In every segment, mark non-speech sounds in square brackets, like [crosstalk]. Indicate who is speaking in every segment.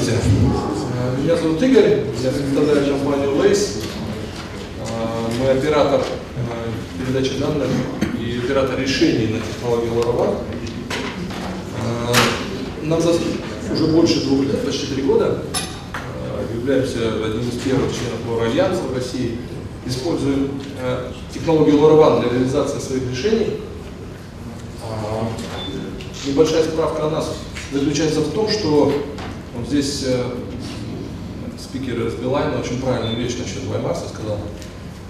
Speaker 1: Здравствуйте. Э, Меня зовут Игорь, я представляю компанию Lace. Э, Мы оператор э, передачи данных и оператор решений на технологии. Э, Нам за уже больше двух лет, почти три года, являемся одним из первых членов LoRa Альянса в России. Используем технологию LoRaWAN для реализации своих решений. Небольшая справка о нас заключается в том, что вот здесь э, спикер из Билайна очень правильную вещь насчет Ваймарса сказал,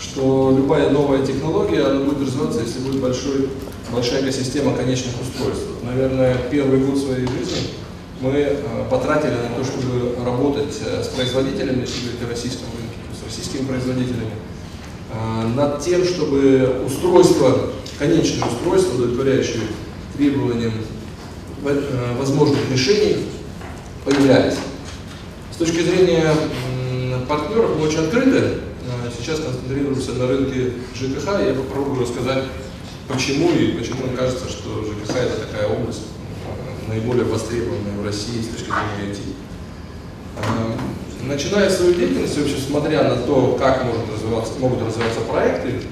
Speaker 1: что любая новая технология она будет развиваться, если будет большой, большая экосистема конечных устройств. Наверное, первый год своей жизни мы э, потратили на то, чтобы работать э, с производителями, если говорить о российском рынке, с российскими производителями, э, над тем, чтобы устройства, конечные устройства, удовлетворяющие требованиям э, возможных решений, появлялись. С точки зрения партнеров мы очень открыты. Э, Сейчас концентрируемся на рынке ЖКХ. Я попробую рассказать, почему и почему мне кажется, что ЖКХ это такая область э, наиболее востребованная в России с точки зрения IT. Э, Начиная свою деятельность, вообще смотря на то, как может развиваться, могут развиваться проекты,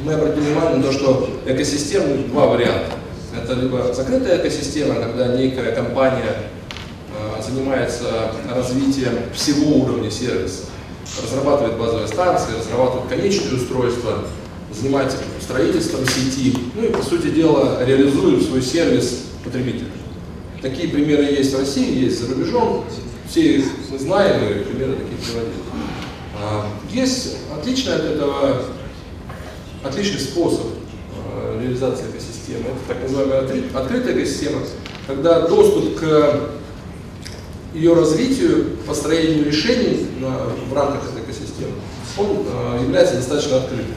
Speaker 1: мы обратили внимание на то, что экосистемы два варианта. Это либо закрытая экосистема, когда некая компания занимается развитием всего уровня сервиса, разрабатывает базовые станции, разрабатывает конечные устройства, занимается строительством сети, ну и, по сути дела, реализует свой сервис потребителю. Такие примеры есть в России, есть за рубежом, все их мы знаем и примеры такие приводили. А, Есть отличный от этого, отличный способ э, реализации экосистемы. Это так называемая откры- открытая экосистема, когда доступ к ее развитию, построению решений на- в рамках этой экосистемы, он э, является достаточно открытым.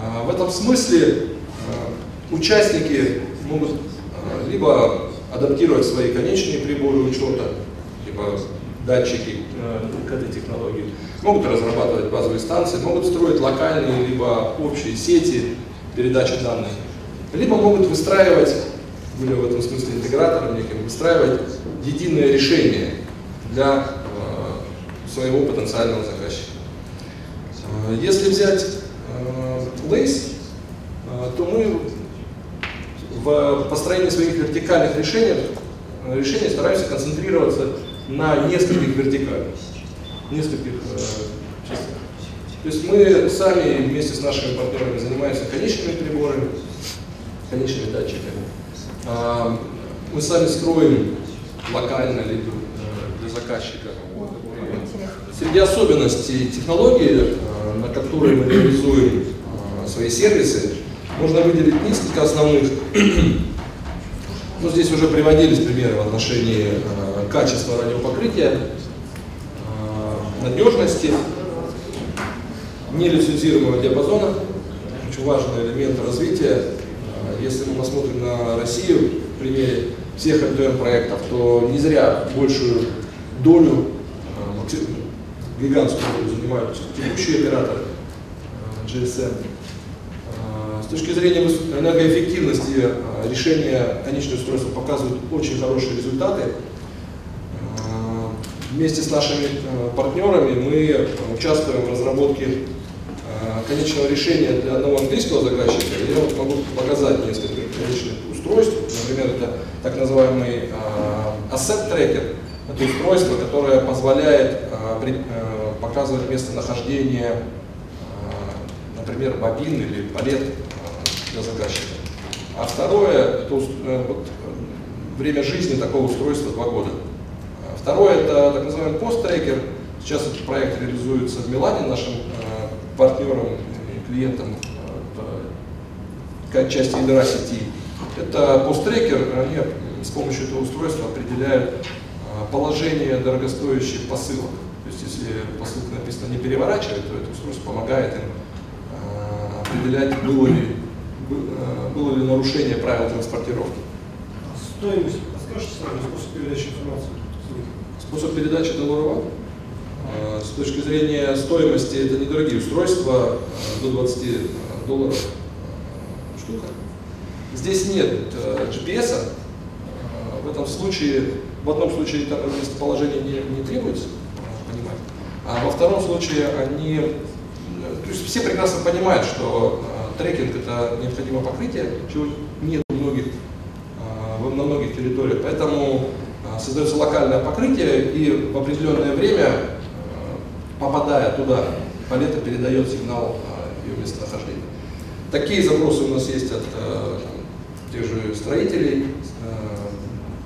Speaker 1: А, В этом смысле э, участники могут э, либо адаптировать свои конечные приборы учета, либо датчики э, к этой технологии, могут разрабатывать базовые станции, могут строить локальные либо общие сети передачи данных, либо могут выстраивать, были в этом смысле интегратором неким, выстраивать единое решение для э, своего потенциального заказчика. Э, Если взять э, Lace, то мы в построении своих вертикальных решений, решений стараемся концентрироваться на нескольких вертикалях, нескольких частях. То есть мы сами вместе с нашими партнерами занимаемся конечными приборами, конечными датчиками. А, Мы сами строим локально для заказчика. Среди особенностей технологии, э, на которые мы реализуем э, свои сервисы, можно выделить несколько основных. [clears throat] Ну, здесь уже приводились примеры в отношении э, качества радиопокрытия, надежности, нелицензируемого диапазона, очень важный элемент развития. Если мы посмотрим на Россию в примере всех МТМ проектов, то не зря большую долю, э, гигантскую занимают текущие операторы э, GSM. Э, С точки зрения энергоэффективности решения конечного устройства показывают очень хорошие результаты. Вместе с нашими партнерами мы участвуем в разработке конечного решения для одного английского заказчика. Я вот могу показать несколько конечных устройств. Например, это так называемый э, asset tracker. Это устройство, которое позволяет при- э, показывать местонахождение, например, бобин или палет для заказчика. А второе, это э, вот, время жизни такого устройства два года. А Второе, это так называемый пост-трекер. Сейчас этот проект реализуется в Милане нашим э, партнером и клиентом э, в ка- части ядра сети. Это пост-трекер, они с помощью этого устройства определяют э, положение дорогостоящих посылок. То есть если посылка написано не переворачивать, то это устройство помогает им э, определять, было ли, бы- э, было ли нарушение правил транспортировки.
Speaker 2: Стоимость, подскажете сами способ передачи информации?
Speaker 1: Способ передачи долларова э, с точки зрения стоимости это недорогие устройства, э, до 20 долларов э, штука. Здесь нет э, GPS, -а. Э, в этом случае, в одном случае это местоположение не, не требуется понимать, а во втором случае они, то есть все прекрасно понимают, что трекинг это необходимое покрытие, чего нет многих, на многих территориях, поэтому создается локальное покрытие и в определенное время, попадая туда, палета передает сигнал ее местонахождения. Такие запросы у нас есть от тех же строителей,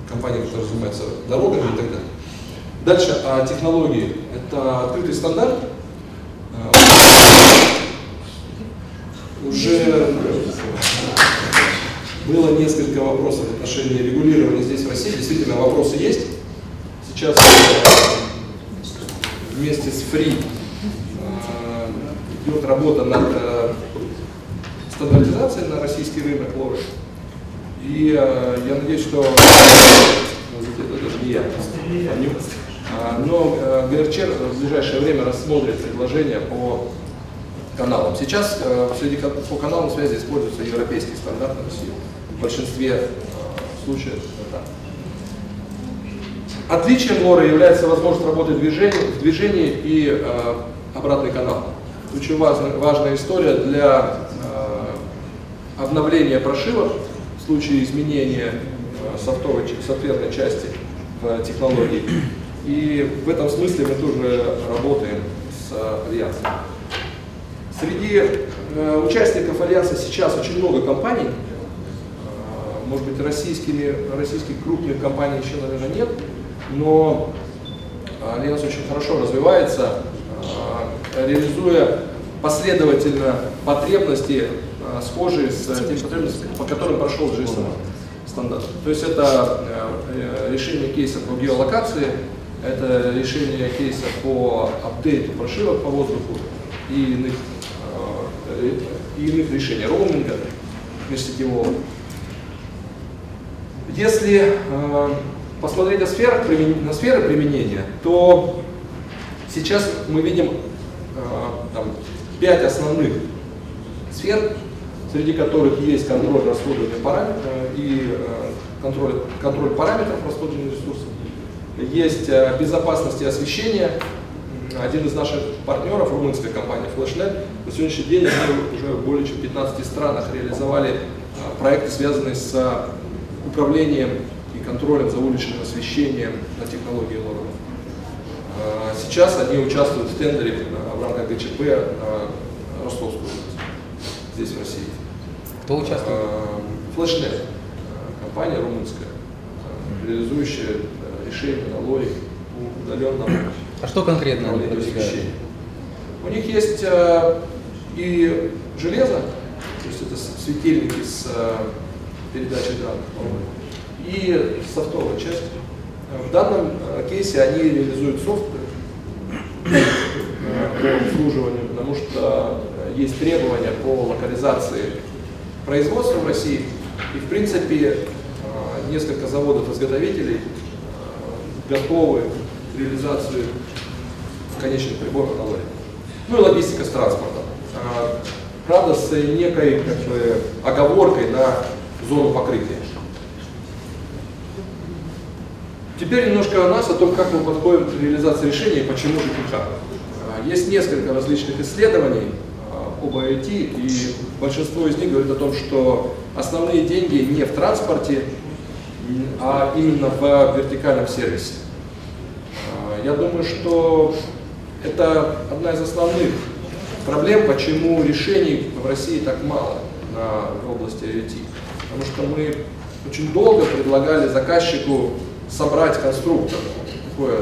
Speaker 1: компаний, которые занимаются дорогами и так далее. Дальше о технологии. Это открытый стандарт. Уже было несколько вопросов в отношении регулирования здесь в России. Действительно, вопросы есть. Сейчас вместе с ФРИ идет работа над стандартизацией на российский рынок лоры. И э, я надеюсь, что это даже не я, а, но э, ГРЧ в ближайшее время рассмотрит предложение по каналам. Сейчас э, среди, по каналам связи используются европейские стандарты России. В большинстве э, случаев. Отличием лоры является возможность работы в движении, в движении и э, обратный канал. Очень важная, важная история для э, обновления прошивок в случае изменения э, софтовой, софтверной части в технологии. И в этом смысле мы тоже работаем с Альянсом. Среди э, участников Альянса сейчас очень много компаний, э, может быть, российскими, российских крупных компаний еще, наверное, нет, но Альянс очень хорошо развивается, реализуя последовательно потребности Э, схожие с теми потребностями, по которым прошел GSM стандарт. То есть это э, решение кейса по геолокации, это решение кейса по апдейту прошивок по воздуху и иных, и иных решений роуминга межсетевого. Если посмотреть на сферы, на сферы применения, то сейчас мы видим там, пять основных сфер, среди которых есть контроль расходования параметров э, и э, контроль, контроль параметров расходования ресурсов. Есть э, безопасность и освещение. Один из наших партнеров, румынская компания FlashNet, на сегодняшний день мы уже в более чем 15 странах реализовали проекты, связанные с управлением контролем за уличным освещением на технологии LoRa. Сейчас они участвуют в тендере в рамках ГЧП Ростовскую область, здесь в России.
Speaker 3: Кто участвует?
Speaker 1: Флешнет, э, компания румынская, реализующая решение на лоре по удаленному
Speaker 3: А что конкретно
Speaker 1: У них есть и железо, то есть это светильники с передачей данных, и софтовая часть. В данном кейсе они реализуют софт по обслуживанию, потому что есть требования по локализации производства в России. И, в принципе, а, несколько заводов-изготовителей готовы к реализации конечных приборов на лоре. Ну и логистика с транспортом. Правда, с некой как бы, оговоркой на зону покрытия. Теперь немножко о нас, о том, как мы подходим к реализации решения и почему ЖКХ. Есть несколько различных исследований, об IoT, и большинство из них говорит о том, что основные деньги не в транспорте, а именно в вертикальном сервисе. А, я думаю, что это одна из основных проблем, почему решений в России так мало на, в области IoT. Потому что мы очень долго предлагали заказчику собрать конструктор. Такое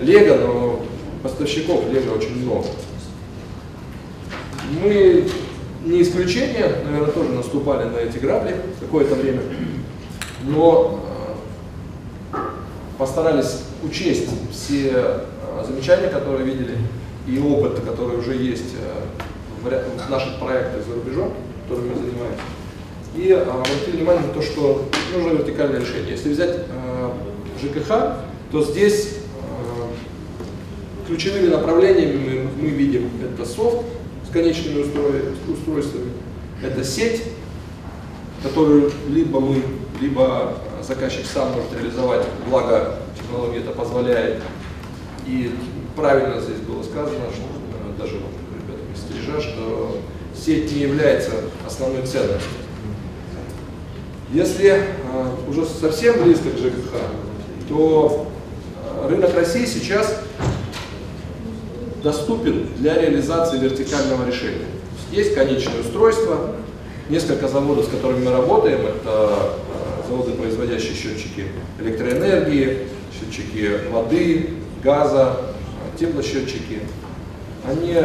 Speaker 1: лего, но поставщиков лего очень много. Мы не исключение, наверное, тоже наступали на эти грабли какое-то время, но э, постарались учесть все э, замечания, которые видели, и опыт, который уже есть э, в наших проектах за рубежом, которыми мы занимаемся. И обратили внимание на то, что нужно вертикальное решение. Если взять ЖКХ, то здесь ключевыми направлениями мы, мы видим это софт, конечными устройствами. Это сеть, которую либо мы, либо заказчик сам может реализовать, благо технология это позволяет. И правильно здесь было сказано, что э, даже вот ребята стрижа, что сеть не является основной ценностью. Если э, уже совсем близко к ЖКХ, то э, рынок России сейчас доступен для реализации вертикального решения. Есть конечное устройство, несколько заводов, с которыми мы работаем, это э, заводы, производящие счетчики электроэнергии, счетчики воды, газа, э, теплосчетчики. Они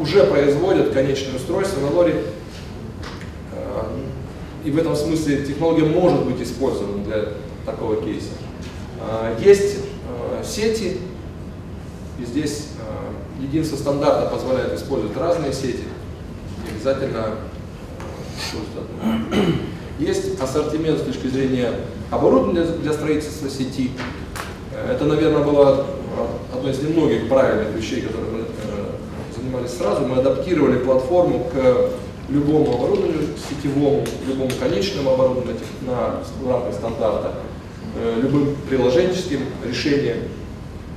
Speaker 1: уже производят конечное устройство на лоре, и в этом смысле технология может быть использована для такого кейса. Есть сети, и здесь единство стандарта позволяет использовать разные сети, не обязательно есть ассортимент с точки зрения оборудования для строительства сети. Это, наверное, было одно из немногих правильных вещей, которые мы э, занимались сразу. Мы адаптировали платформу к любому оборудованию сетевому, любому конечному оборудованию на, в рамках стандарта, э, любым приложенческим решением.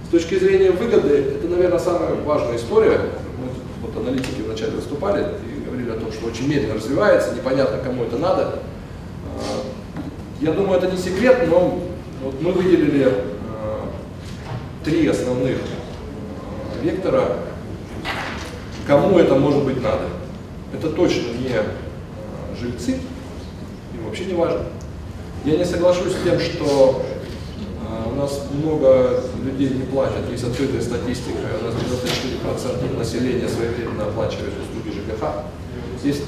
Speaker 1: С точки зрения выгоды, это, наверное, самая важная история. Мы, вот аналитики вначале выступали и говорили о том, что очень медленно развивается, непонятно, кому это надо. А, я думаю, это не секрет, но вот мы выделили а, три основных вектора, кому это может быть надо. Это точно не жильцы, им вообще не важно. Я не соглашусь с тем, что у нас много людей не платят, есть открытая статистика, у нас 94% населения своевременно оплачивает услуги ЖКХ. Здесь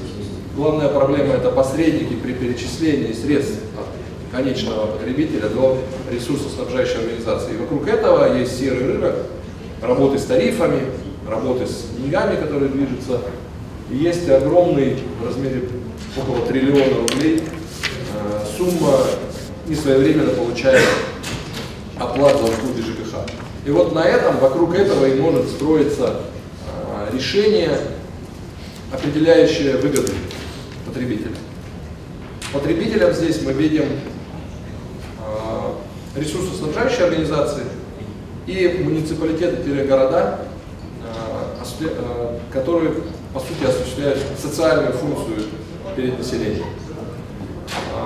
Speaker 1: главная проблема это посредники при перечислении средств от конечного потребителя до ресурсоснабжающей организации. И вокруг этого есть серый рынок, работы с тарифами, работы с деньгами, которые движутся. И есть огромный в размере около триллиона рублей сумма несвоевременно получаемая оплат за услуги ЖКХ. И вот на этом, вокруг этого и может строиться э, решение определяющие выгоды потребителя. Потребителям здесь мы видим э, ресурсоснабжающие организации и муниципалитеты-города, э, которые по сути осуществляют социальную функцию перед населением.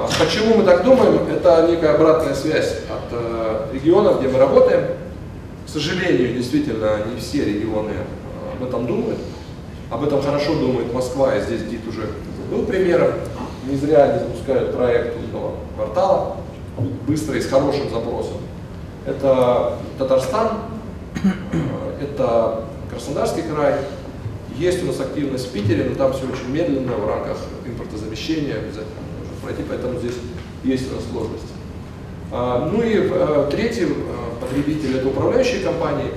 Speaker 1: Э, почему мы так думаем? Это некая обратная связь от э, регионов, где мы работаем. К сожалению, действительно, не все регионы э, об этом думают. Об этом хорошо думает Москва, и здесь ДИТ уже был примером. Не зря они запускают проект умного квартала, быстро и с хорошим запросом. Это Татарстан, это Краснодарский край. Есть у нас активность в Питере, но там все очень медленно в рамках импортозамещения обязательно пройти, поэтому здесь есть сложности. А, ну и а, третий а, потребитель это управляющие компании.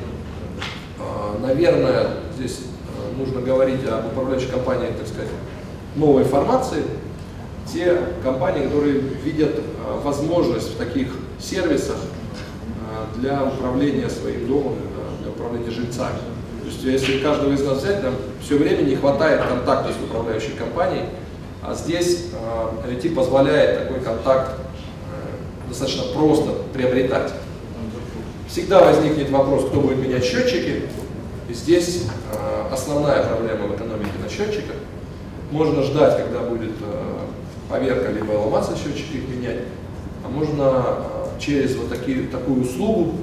Speaker 1: Наверное, здесь нужно говорить об управляющей компании, так сказать, новой формации, те компании, которые видят возможность в таких сервисах для управления своим домом, для управления жильцами. То есть если каждого из нас взять, нам все время не хватает контакта с управляющей компанией, а здесь IT а, позволяет такой контакт достаточно просто приобретать. Всегда возникнет вопрос, кто будет менять счетчики, и здесь э, основная проблема в экономике на счетчиках. Можно ждать, когда будет э, поверка, либо ломаться счетчики их менять, а можно э, через вот такие, такую услугу,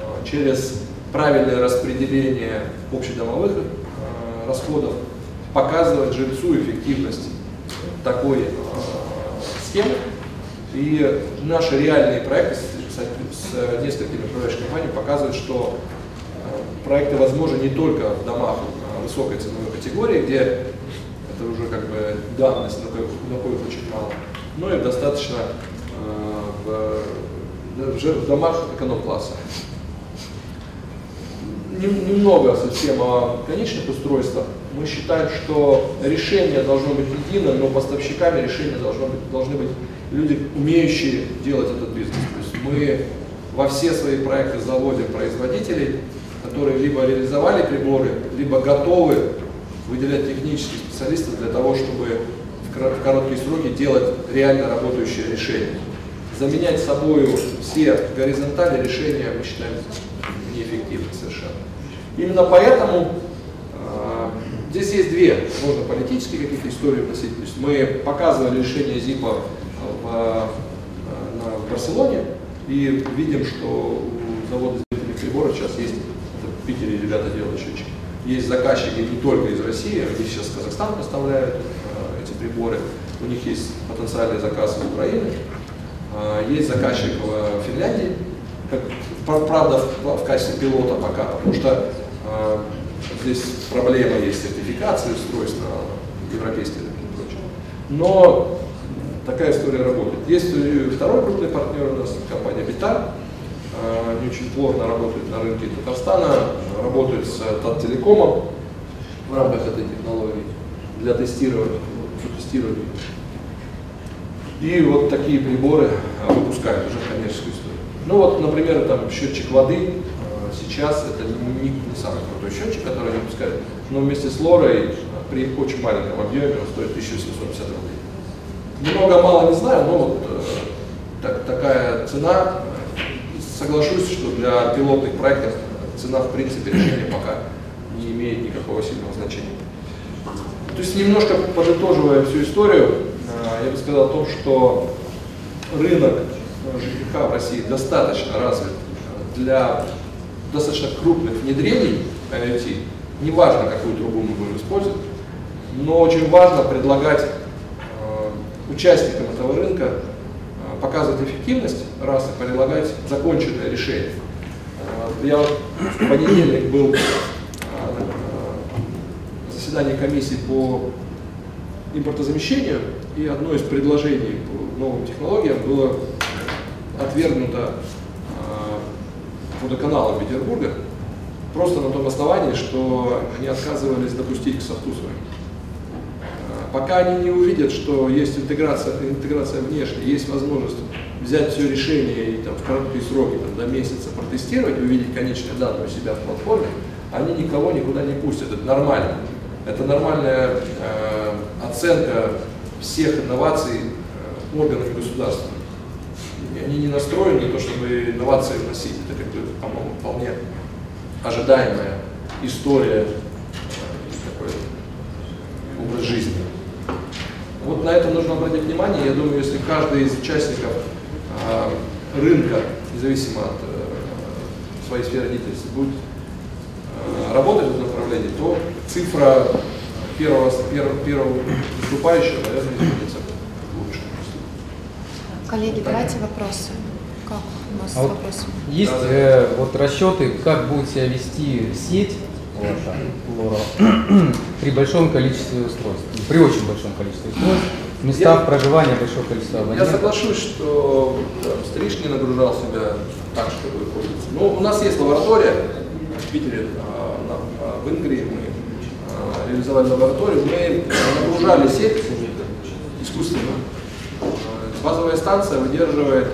Speaker 1: э, через правильное распределение общедомовых э, расходов показывать жильцу эффективность такой э, схемы. И наши реальные проекты с, с, несколькими управляющими компаниями показывают, что проекты возможны не только в домах а, высокой ценовой категории, где это уже как бы данность, но, коих очень мало, но и достаточно э, в, в домах эконом-класса. Немного совсем о конечных устройствах. Мы считаем, что решение должно быть единым, но поставщиками решения должно быть, должны быть люди, умеющие делать этот бизнес. То есть мы во все свои проекты заводим производителей, которые либо реализовали приборы, либо готовы выделять технических специалистов для того, чтобы в короткие сроки делать реально работающее решение. заменять собой все горизонтали решения мы считаем неэффективно совершенно. Именно поэтому здесь есть две, можно политические какие-то истории вносить. То есть мы показывали решение ЗИПа в, э, в Барселоне и видим, что у завода измерительных приборов сейчас есть, в Питере ребята делают счетчики, есть заказчики не только из России, они сейчас в Казахстан поставляют э, эти приборы, у них есть потенциальный заказ из Украины, э, есть заказчик в Финляндии, как, правда в, в качестве пилота пока, потому что э, здесь проблема есть сертификации устройств на европейские и прочее. Но такая история работает. Есть второй крупный партнер у нас, компания Битар, они очень плотно работают на рынке Татарстана, работают с Таттелекомом в рамках этой технологии для тестирования, тестирования. И вот такие приборы выпускают уже коммерческую историю. Ну вот, например, там счетчик воды сейчас это не, не самый крутой счетчик, который они выпускают, но вместе с Лорой при очень маленьком объеме он стоит 1750 рублей. Немного мало не знаю, но вот э, так, такая цена соглашусь, что для пилотных проектов цена в принципе решения пока не имеет никакого сильного значения. То есть немножко подытоживая всю историю, э, я бы сказал о том, что рынок ЖКХ в России достаточно развит для достаточно крупных внедрений IoT. Неважно, какую трубу мы будем использовать, но очень важно предлагать э, участникам этого рынка показывать эффективность, раз и предлагать законченное решение. Э, я в понедельник был э, на заседании комиссии по импортозамещению, и одно из предложений по новым технологиям было отвергнуто э, водоканалом Петербурга, просто на том основании, что они отказывались допустить к софту своему пока они не увидят, что есть интеграция, интеграция внешняя, есть возможность взять все решение и там, в короткие сроки, там, до месяца протестировать, увидеть конечные данные у себя в платформе, они никого никуда не пустят. Это нормально. Это нормальная э, оценка всех инноваций э, органами государства. И они не настроены на то, чтобы инновации вносить. Это, как бы, по-моему, вполне ожидаемая история, э, такой образ жизни. Вот на это нужно обратить внимание. Я думаю, если каждый из участников э, рынка, независимо от э, своей сферы деятельности, будет работать в этом направлении, то цифра первого, первого, первого выступающего, наверное, изменится.
Speaker 4: Коллеги, вот давайте вопросы. Как у нас
Speaker 3: а
Speaker 4: вопросы?
Speaker 3: Вот есть э, вот расчеты, как будет себя вести сеть [clears throat] при большом количестве устройств, при очень большом количестве устройств, в местах я, проживания большого количества абонентов.
Speaker 1: Я соглашусь, что там, Стриж не нагружал себя так, чтобы пользоваться. Но у нас есть лаборатория в Питере, а, а, в Ингрии мы реализовали лабораторию, мы нагружали сеть искусственно. Базовая станция выдерживает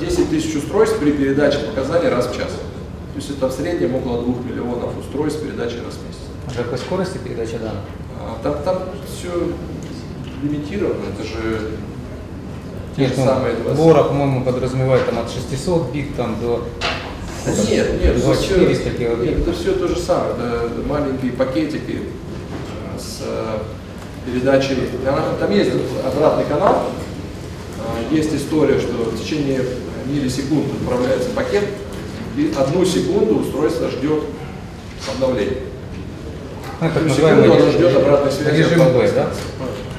Speaker 1: 10 тысяч устройств при передаче показаний раз в час. То есть это в среднем около 2 миллионов устройств передачи раз в месяц.
Speaker 3: А какой скорости передачи данных?
Speaker 1: А, там, там все лимитировано, это же те
Speaker 3: нет,
Speaker 1: же ну, самые
Speaker 3: 20. Лора, по-моему, подразумевает там от 600 бит там до
Speaker 1: нет, нет, это все, нет,
Speaker 3: это
Speaker 1: все то же самое. Это маленькие пакетики э, с передачей. Там есть обратный канал, э, есть история, что в течение миллисекунд отправляется пакет, и одну секунду устройство ждет обновления.
Speaker 3: Ну, так называемый
Speaker 1: оно ждет обратной связи.
Speaker 3: Режим B, да?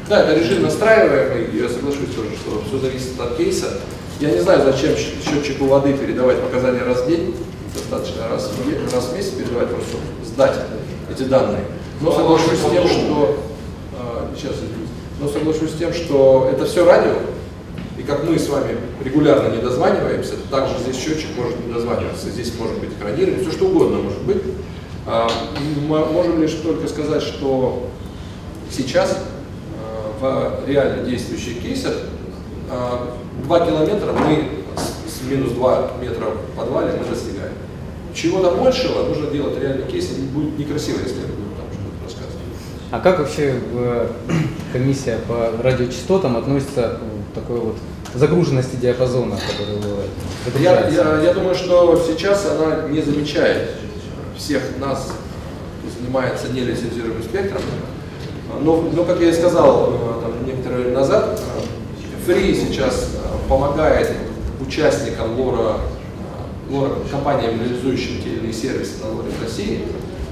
Speaker 1: Да, это режим настраиваемый, я соглашусь тоже, что все зависит от кейса. Я не знаю, зачем счетчику воды передавать показания раз в день, достаточно раз в, раз в месяц передавать, просто сдать эти данные. Но соглашусь с тем, что сейчас но соглашусь с тем, что это все радио, и как мы с вами регулярно не дозваниваемся, также здесь счетчик может не дозваниваться, здесь может быть экранирование, все что угодно может быть. А, мы можем лишь только сказать, что сейчас а, в реально действующих кейсах 2 а, километра мы с минус 2 метра в подвале мы достигаем. Чего-то большего нужно делать реальный кейс, и будет некрасиво, если что-то рассказывать.
Speaker 3: А как вообще э, [clears throat] комиссия по радиочастотам относится к такой вот загруженности диапазона, который бывает?
Speaker 1: Я, я, я думаю, что сейчас она не замечает всех нас, кто занимается нелицензируемым спектром. Но, но, как я и сказал э, там, некоторое время назад, э, Free сейчас помогает участникам лора, лора компаниям, реализующим те или иные сервисы на лоре в России.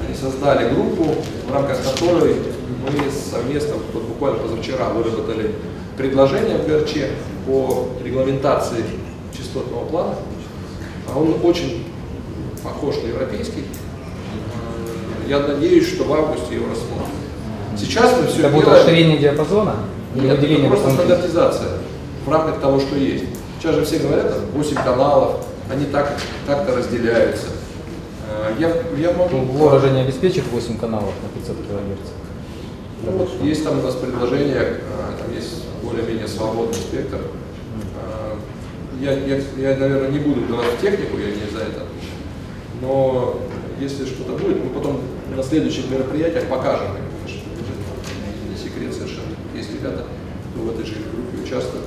Speaker 1: Они создали группу, в рамках которой мы совместно, вот буквально позавчера, выработали предложение в ГРЧ по регламентации частотного плана. А Он очень похож на европейский. Э, Я надеюсь, что в августе его рассмотрим. Сейчас мы все
Speaker 3: Это
Speaker 1: делаем...
Speaker 3: расширение диапазона или
Speaker 1: Нет, это просто стандартизация в рамках того, что есть. Сейчас же все говорят, там 8 каналов, они так, так-то разделяются. Э, Я, я могу...
Speaker 3: Ну, же не обеспечит 8 каналов на 500 килогерц.
Speaker 1: Ну, вот есть там у нас предложение, э, там есть более-менее свободный спектр. Э, Я, я, я, наверное, не буду в технику, я не за это. Но если что-то будет, мы потом на следующих мероприятиях покажем. Это не секрет совершенно. Есть ребята, кто в этой же группе участвуют.